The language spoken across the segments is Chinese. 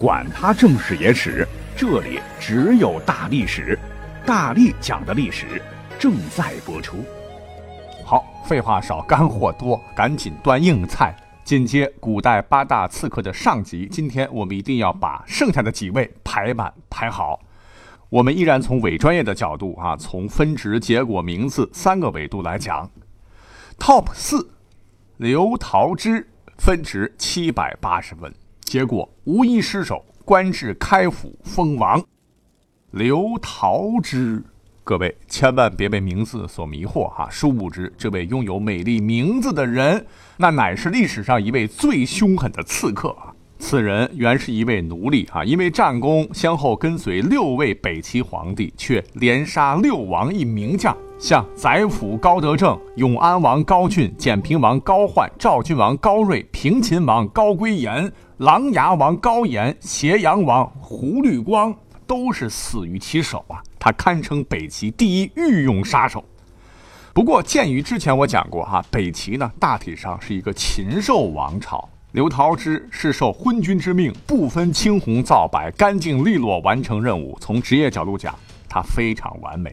管他正史野史，这里只有大历史，大力讲的历史正在播出。好，废话少，干货多，赶紧端硬菜，紧接古代八大刺客的上集。今天我们一定要把剩下的几位排满排好。我们依然从伪专业的角度啊，从分值、结果、名字三个维度来讲。Top 四，刘桃之，分值七百八十分。结果无一失手，官至开府封王。刘桃之，各位千万别被名字所迷惑哈！殊不知，这位拥有美丽名字的人，那乃是历史上一位最凶狠的刺客啊！此人原是一位奴隶啊，因为战功，先后跟随六位北齐皇帝，却连杀六王一名将。像宰辅高德正、永安王高俊、简平王高焕、赵郡王高睿、平秦王高归延、琅琊王高岩、斜阳王胡律光，都是死于其手啊！他堪称北齐第一御用杀手。不过，鉴于之前我讲过哈，北齐呢大体上是一个禽兽王朝，刘桃之是受昏君之命，不分青红皂白，干净利落完成任务。从职业角度讲，他非常完美。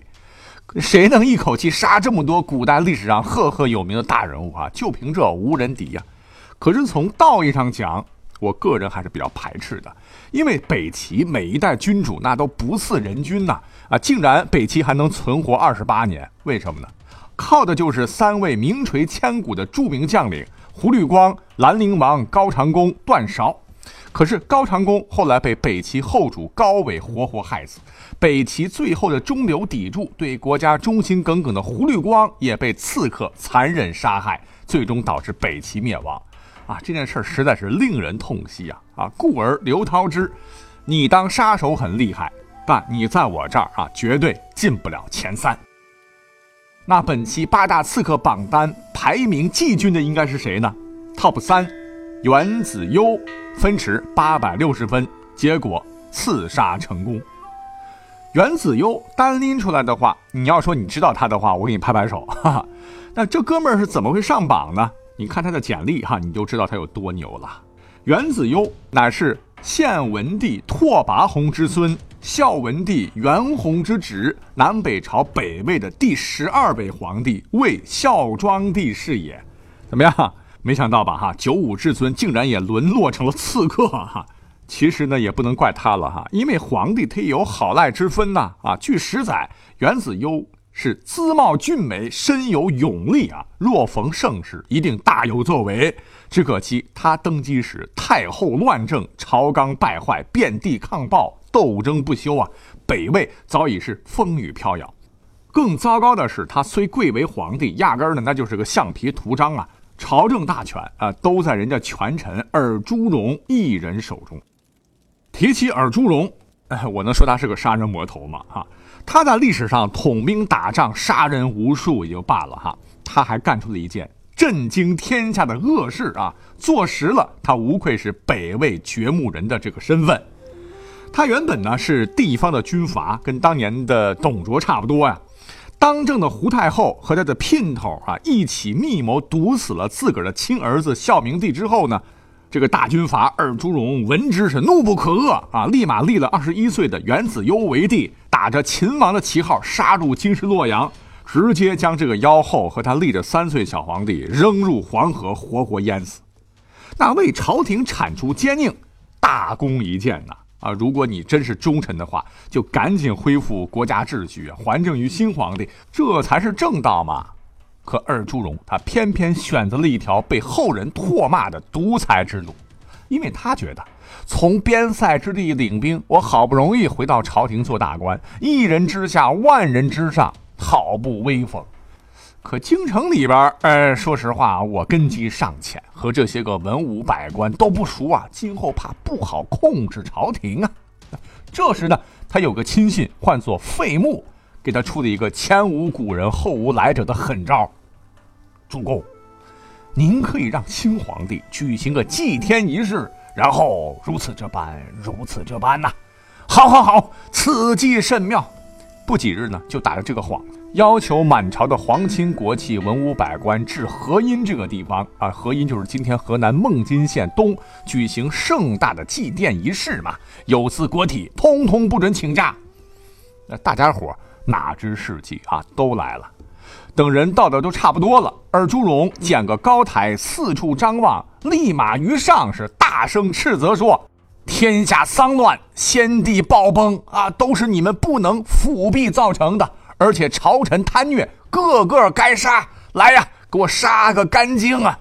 谁能一口气杀这么多古代历史上赫赫有名的大人物啊？就凭这无人敌呀！可是从道义上讲，我个人还是比较排斥的，因为北齐每一代君主那都不似人君呐啊！竟然北齐还能存活二十八年，为什么呢？靠的就是三位名垂千古的著名将领：胡律光、兰陵王高长恭、段韶。可是高长恭后来被北齐后主高纬活活害死，北齐最后的中流砥柱、对国家忠心耿耿的胡律光也被刺客残忍杀害，最终导致北齐灭亡。啊，这件事实在是令人痛惜啊！啊，故而刘涛之，你当杀手很厉害，但你在我这儿啊，绝对进不了前三。那本期八大刺客榜单排名季军的应该是谁呢？Top 三，袁子悠。分值八百六十分，结果刺杀成功。袁子悠单拎出来的话，你要说你知道他的话，我给你拍拍手。哈哈，那这哥们儿是怎么会上榜呢？你看他的简历哈，你就知道他有多牛了。元子攸乃是献文帝拓跋宏之孙，孝文帝元宏之侄，南北朝北魏的第十二位皇帝，魏孝庄帝是也。怎么样？没想到吧，哈，九五至尊竟然也沦落成了刺客，哈。其实呢，也不能怪他了，哈，因为皇帝他也有好赖之分呐，啊。据史载，元子攸是姿貌俊美，身有勇力啊，若逢盛世，一定大有作为。只可惜他登基时太后乱政，朝纲败坏，遍地抗暴，斗争不休啊，北魏早已是风雨飘摇。更糟糕的是，他虽贵为皇帝，压根儿呢那就是个橡皮图章啊。朝政大权啊，都在人家权臣尔朱荣一人手中。提起尔朱荣，哎，我能说他是个杀人魔头吗？哈，他在历史上统兵打仗，杀人无数也就罢了哈，他还干出了一件震惊天下的恶事啊！坐实了他无愧是北魏掘墓人的这个身份。他原本呢是地方的军阀，跟当年的董卓差不多呀。当政的胡太后和他的姘头啊一起密谋毒死了自个儿的亲儿子孝明帝之后呢，这个大军阀尔朱荣闻之是怒不可遏啊，立马立了二十一岁的袁子悠为帝，打着秦王的旗号杀入京师洛阳，直接将这个妖后和他立着三岁小皇帝扔入黄河，活活淹死。那为朝廷铲除奸佞，大功一件呐。啊，如果你真是忠臣的话，就赶紧恢复国家秩序，还政于新皇帝，这才是正道嘛。可二朱荣他偏偏选择了一条被后人唾骂的独裁之路，因为他觉得从边塞之地领兵，我好不容易回到朝廷做大官，一人之下，万人之上，好不威风。可京城里边，呃，说实话，我根基尚浅，和这些个文武百官都不熟啊，今后怕不好控制朝廷啊。这时呢，他有个亲信，唤作费穆，给他出了一个前无古人后无来者的狠招。主公，您可以让新皇帝举行个祭天仪式，然后如此这般，如此这般呐。好，好，好，此计甚妙。不几日呢，就打着这个幌子。要求满朝的皇亲国戚、文武百官至河阴这个地方啊，河阴就是今天河南孟津县东，举行盛大的祭奠仪式嘛。有司国体，通通不准请假。那大家伙哪知是计啊，都来了。等人到的都差不多了，而朱荣见个高台，四处张望，立马于上是大声斥责说：“天下丧乱，先帝暴崩啊，都是你们不能复辟造成的。”而且朝臣贪虐，个个该杀！来呀，给我杀个干净啊！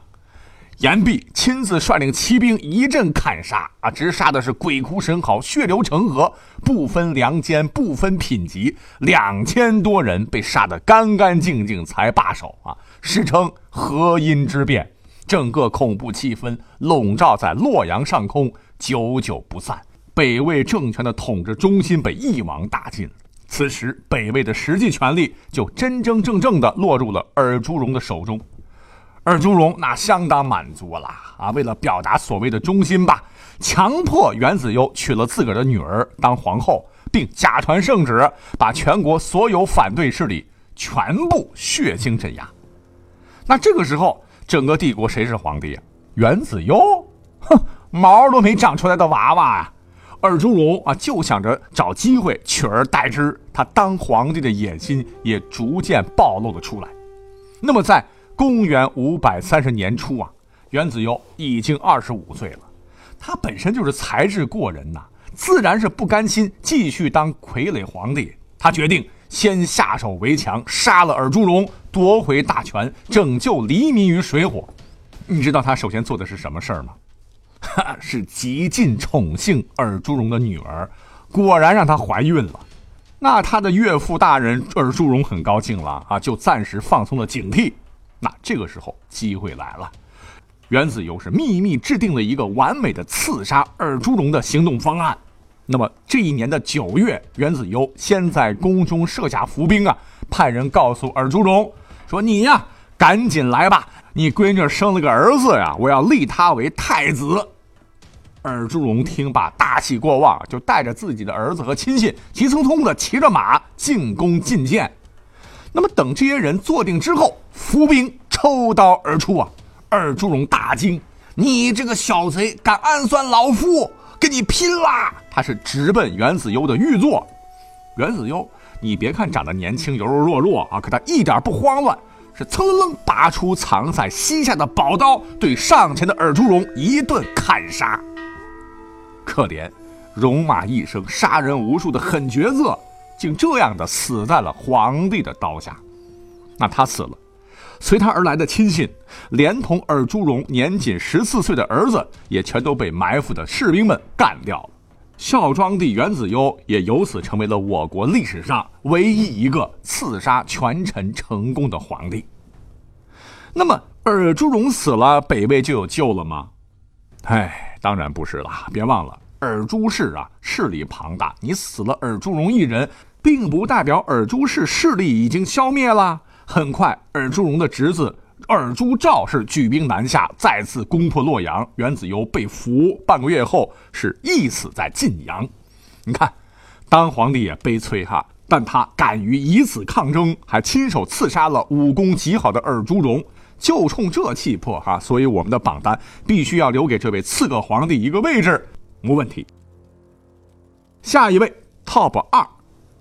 严弼亲自率领骑兵一阵砍杀啊，直杀的是鬼哭神嚎，血流成河，不分良奸，不分品级，两千多人被杀得干干净净才罢手啊！史称河阴之变，整个恐怖气氛笼罩在洛阳上空，久久不散。北魏政权的统治中心被一网打尽。此时，北魏的实际权力就真真正正的落入了尔朱荣的手中。尔朱荣那相当满足了啊！为了表达所谓的忠心吧，强迫袁子攸娶了自个儿的女儿当皇后，并假传圣旨，把全国所有反对势力全部血腥镇压。那这个时候，整个帝国谁是皇帝呀？袁子攸？哼，毛都没长出来的娃娃啊！尔朱荣啊，就想着找机会取而代之，他当皇帝的野心也逐渐暴露了出来。那么，在公元五百三十年初啊，袁子悠已经二十五岁了，他本身就是才智过人呐，自然是不甘心继续当傀儡皇帝。他决定先下手为强，杀了尔朱荣，夺回大权，拯救黎民于水火。你知道他首先做的是什么事儿吗？哈是极尽宠幸尔朱荣的女儿，果然让她怀孕了。那他的岳父大人尔朱荣很高兴了啊，就暂时放松了警惕。那这个时候机会来了，袁子游是秘密制定了一个完美的刺杀尔朱荣的行动方案。那么这一年的九月，袁子游先在宫中设下伏兵啊，派人告诉尔朱荣说：“你呀，赶紧来吧，你闺女生了个儿子呀，我要立他为太子。”尔朱荣听罢，大喜过望，就带着自己的儿子和亲信，急匆匆的骑着马进宫觐见。那么，等这些人坐定之后，伏兵抽刀而出啊！尔朱荣大惊：“你这个小贼，敢暗算老夫，跟你拼啦！”他是直奔袁子悠的御座。袁子悠，你别看长得年轻、柔柔弱弱啊，可他一点不慌乱，是噌楞楞拔出藏在膝下的宝刀，对上前的尔朱荣一顿砍杀。可怜，戎马一生、杀人无数的狠角色，竟这样的死在了皇帝的刀下。那他死了，随他而来的亲信，连同尔朱荣年仅十四岁的儿子，也全都被埋伏的士兵们干掉了。孝庄帝元子攸也由此成为了我国历史上唯一一个刺杀权臣成功的皇帝。那么，尔朱荣死了，北魏就有救了吗？唉。当然不是了，别忘了尔朱氏啊，势力庞大。你死了尔朱荣一人，并不代表尔朱氏势力已经消灭了。很快，尔朱荣的侄子尔朱兆是举兵南下，再次攻破洛阳。袁子由被俘，半个月后是缢死在晋阳。你看，当皇帝也悲催哈，但他敢于以此抗争，还亲手刺杀了武功极好的尔朱荣。就冲这气魄哈，所以我们的榜单必须要留给这位刺客皇帝一个位置，没问题。下一位 top 二，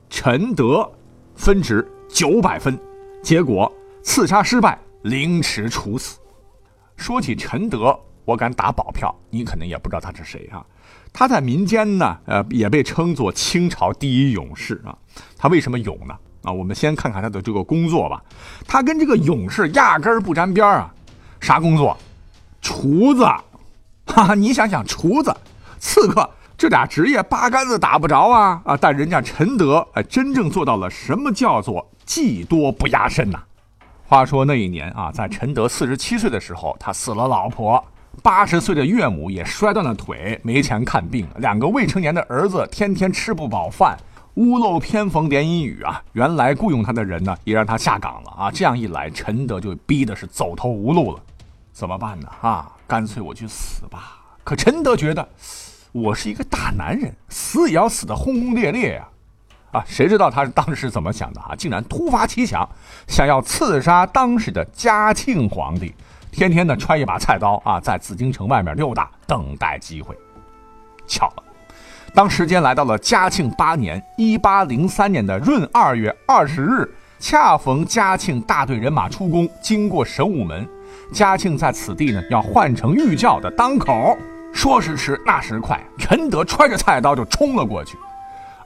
陈德，分值九百分，结果刺杀失败，凌迟处死。说起陈德，我敢打保票，你可能也不知道他是谁啊。他在民间呢，呃，也被称作清朝第一勇士啊。他为什么勇呢？啊，我们先看看他的这个工作吧。他跟这个勇士压根儿不沾边啊！啥工作？厨子，哈哈！你想想，厨子、刺客这俩职业八竿子打不着啊！啊，但人家陈德哎，真正做到了什么叫做技多不压身呐？话说那一年啊，在陈德四十七岁的时候，他死了老婆，八十岁的岳母也摔断了腿，没钱看病，两个未成年的儿子天天吃不饱饭。屋漏偏逢连阴雨啊！原来雇佣他的人呢，也让他下岗了啊！这样一来，陈德就逼的是走投无路了，怎么办呢？啊，干脆我去死吧！可陈德觉得，我是一个大男人，死也要死得轰轰烈烈呀！啊，谁知道他当时怎么想的啊？竟然突发奇想，想要刺杀当时的嘉庆皇帝，天天呢揣一把菜刀啊，在紫禁城外面溜达，等待机会。巧了，当时间来到了嘉庆八年（一八零三年的闰二月二十日），恰逢嘉庆大队人马出宫，经过神武门，嘉庆在此地呢要换乘御轿的当口，说时迟，那时快，陈德揣着菜刀就冲了过去。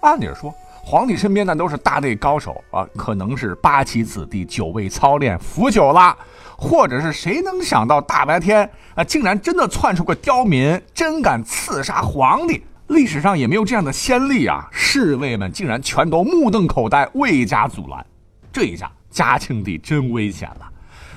按理说，皇帝身边那都是大内高手啊，可能是八旗子弟久未操练，服久了，或者是谁能想到大白天啊，竟然真的窜出个刁民，真敢刺杀皇帝？历史上也没有这样的先例啊！侍卫们竟然全都目瞪口呆，未加阻拦。这一下，嘉庆帝真危险了，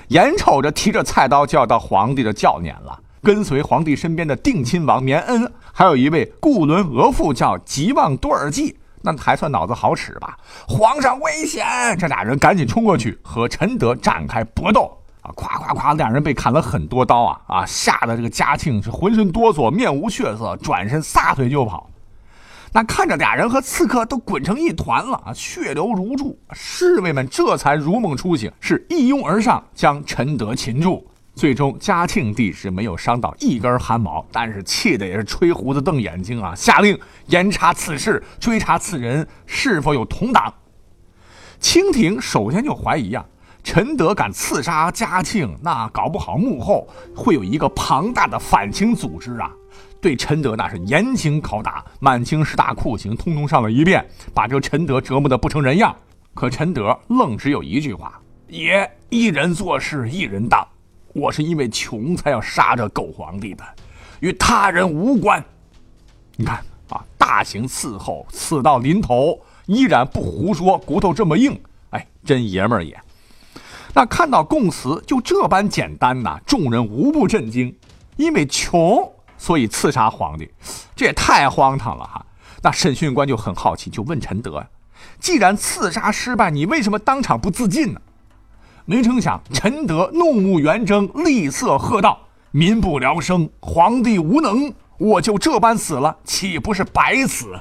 眼瞅着提着菜刀就要到皇帝的轿辇了。跟随皇帝身边的定亲王绵恩，还有一位固伦额驸叫吉旺多尔济，那还算脑子好使吧？皇上危险！这俩人赶紧冲过去和陈德展开搏斗啊！咵咵咵，两人被砍了很多刀啊啊！吓得这个嘉庆是浑身哆嗦，面无血色，转身撒腿就跑。那看着俩人和刺客都滚成一团了啊，血流如注，侍卫们这才如梦初醒，是一拥而上将陈德擒住。最终，嘉庆帝是没有伤到一根汗毛，但是气的也是吹胡子瞪眼睛啊！下令严查此事，追查此人是否有同党。清廷首先就怀疑啊，陈德敢刺杀嘉庆，那搞不好幕后会有一个庞大的反清组织啊！对陈德那是严刑拷打，满清十大酷刑通通上了一遍，把这个陈德折磨得不成人样。可陈德愣只有一句话：爷一人做事一人当。我是因为穷才要杀这狗皇帝的，与他人无关。你看啊，大刑伺候，死到临头依然不胡说，骨头这么硬，哎，真爷们儿也。那看到供词就这般简单呐，众人无不震惊。因为穷，所以刺杀皇帝，这也太荒唐了哈。那审讯官就很好奇，就问陈德：既然刺杀失败，你为什么当场不自尽呢？没成想，陈德怒目圆睁，厉色喝道：“民不聊生，皇帝无能，我就这般死了，岂不是白死？”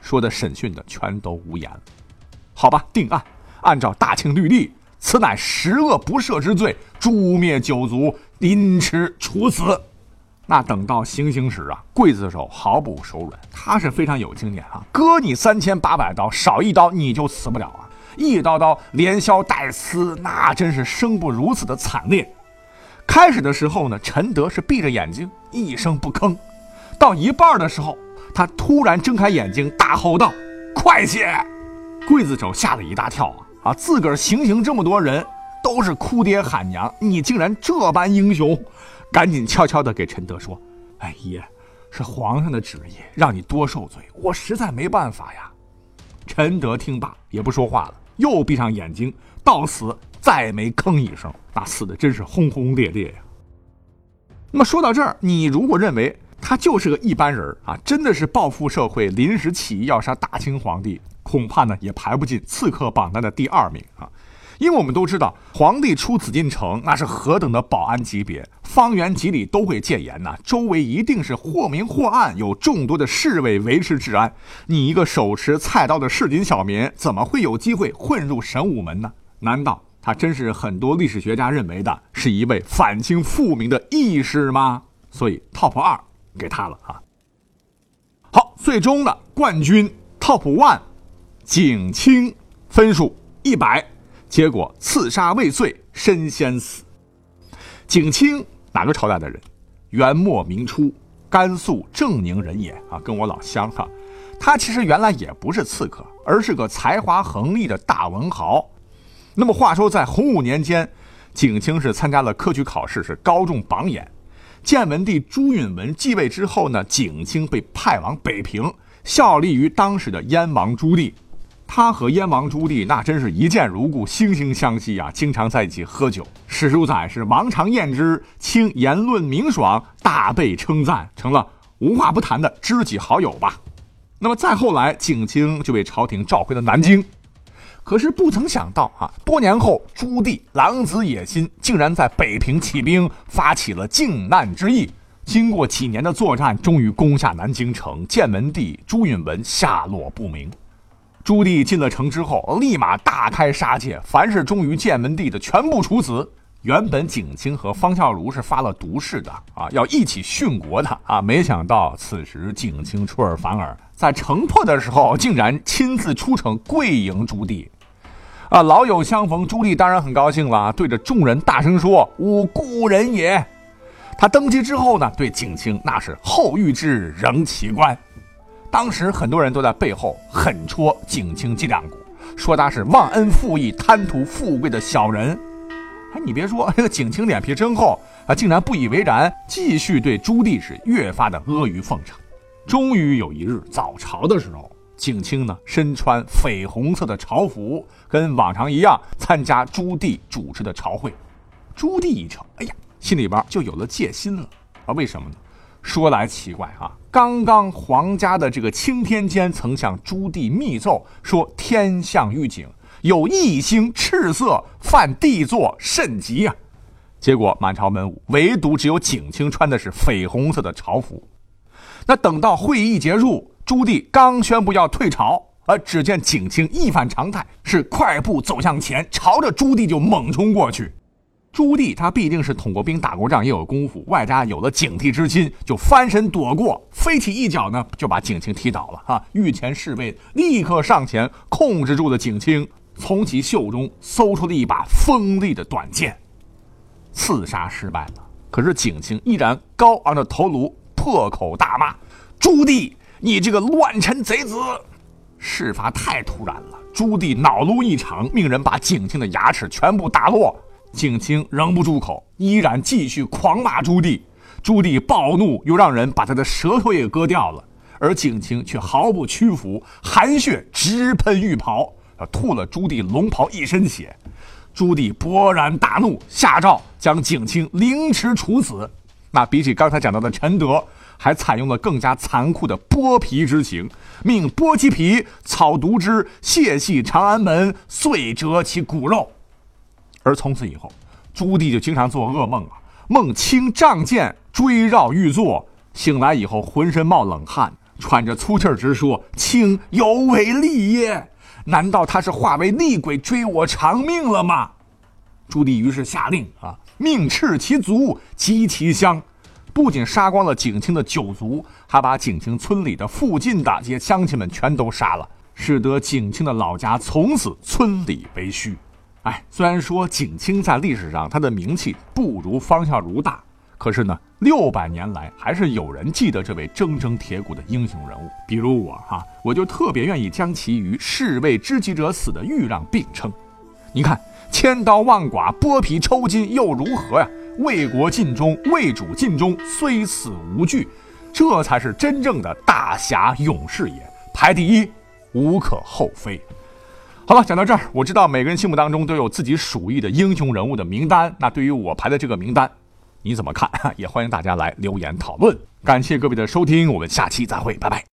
说的审讯的全都无言。好吧，定案，按照大清律例，此乃十恶不赦之罪，诛灭九族，凌迟处死。那等到行刑时啊，刽子手毫不手软，他是非常有经验啊，割你三千八百刀，少一刀你就死不了啊。一刀刀连削带撕，那真是生不如死的惨烈。开始的时候呢，陈德是闭着眼睛一声不吭，到一半的时候，他突然睁开眼睛，大吼道：“快些！”刽子手吓了一大跳啊！啊，自个儿行刑这么多人，都是哭爹喊娘，你竟然这般英雄！赶紧悄悄地给陈德说：“哎爷，是皇上的旨意，让你多受罪，我实在没办法呀。”陈德听罢也不说话了。又闭上眼睛，到死再没吭一声，那死的真是轰轰烈烈呀。那么说到这儿，你如果认为他就是个一般人啊，真的是报复社会，临时起意要杀大清皇帝，恐怕呢也排不进刺客榜单的第二名啊。因为我们都知道，皇帝出紫禁城那是何等的保安级别，方圆几里都会戒严呐，周围一定是或明或暗，有众多的侍卫维持治安。你一个手持菜刀的市井小民，怎么会有机会混入神武门呢？难道他真是很多历史学家认为的是一位反清复明的义士吗？所以 top 二给他了啊。好，最终的冠军 top one，景清分数一百。结果刺杀未遂身先死。景清哪个朝代的人？元末明初，甘肃正宁人也啊，跟我老乡哈。他其实原来也不是刺客，而是个才华横溢的大文豪。那么话说，在洪武年间，景清是参加了科举考试，是高中榜眼。建文帝朱允文继位之后呢，景清被派往北平，效力于当时的燕王朱棣。他和燕王朱棣那真是一见如故，惺惺相惜啊，经常在一起喝酒。史书载是王常宴之，卿言论明爽，大被称赞，成了无话不谈的知己好友吧。那么再后来，景清就被朝廷召回了南京。可是不曾想到啊，多年后朱棣狼子野心，竟然在北平起兵，发起了靖难之役。经过几年的作战，终于攻下南京城。建文帝朱允文下落不明。朱棣进了城之后，立马大开杀戒，凡是忠于建文帝的，全部处死。原本景清和方孝孺是发了毒誓的啊，要一起殉国的啊，没想到此时景清出尔反尔，在城破的时候，竟然亲自出城跪迎朱棣。啊，老友相逢，朱棣当然很高兴了，对着众人大声说：“吾故人也。”他登基之后呢，对景清那是后遇之，仍其冠。当时很多人都在背后狠戳景清脊梁骨，说他是忘恩负义、贪图富贵的小人。哎，你别说，这个景清脸皮真厚啊，竟然不以为然，继续对朱棣是越发的阿谀奉承。终于有一日早朝的时候，景清呢身穿绯红色的朝服，跟往常一样参加朱棣主持的朝会。朱棣一瞅，哎呀，心里边就有了戒心了啊？为什么呢？说来奇怪啊，刚刚皇家的这个钦天监曾向朱棣密奏说，天象预警有异星赤色犯帝座，甚急啊！结果满朝文武唯独只有景清穿的是绯红色的朝服。那等到会议结束，朱棣刚宣布要退朝，而只见景清一反常态，是快步走向前，朝着朱棣就猛冲过去。朱棣他毕竟是统过兵、打过仗，也有功夫，外加有了警惕之心，就翻身躲过，飞起一脚呢，就把景清踢倒了。哈，御前侍卫立刻上前控制住了景清，从其袖中搜出了一把锋利的短剑，刺杀失败了。可是景清依然高昂着头颅，破口大骂：“朱棣，你这个乱臣贼子！”事发太突然了，朱棣恼怒异常，命人把景清的牙齿全部打落。景清仍不住口，依然继续狂骂朱棣。朱棣暴怒，又让人把他的舌头也割掉了。而景清却毫不屈服，含血直喷浴袍，吐了朱棣龙袍一身血。朱棣勃然大怒，下诏将景清凌迟处死。那比起刚才讲到的陈德，还采用了更加残酷的剥皮之刑，命剥其皮，草毒之，卸系长安门，遂折其骨肉。而从此以后，朱棣就经常做噩梦啊，梦清仗剑追绕玉座，醒来以后浑身冒冷汗，喘着粗气直说：“卿有违厉耶？难道他是化为厉鬼追我偿命了吗？”朱棣于是下令啊，命斥其族，击其乡，不仅杀光了景清的九族，还把景清村里的附近的这些乡亲们全都杀了，使得景清的老家从此村里为虚。哎，虽然说景清在历史上他的名气不如方孝孺大，可是呢，六百年来还是有人记得这位铮铮铁骨的英雄人物。比如我哈，我就特别愿意将其与士为知己者死的豫让并称。你看，千刀万剐，剥皮抽筋又如何呀？为国尽忠，为主尽忠，虽死无惧，这才是真正的大侠勇士也。排第一，无可厚非。好了，讲到这儿，我知道每个人心目当中都有自己属意的英雄人物的名单。那对于我排的这个名单，你怎么看？也欢迎大家来留言讨论。感谢各位的收听，我们下期再会，拜拜。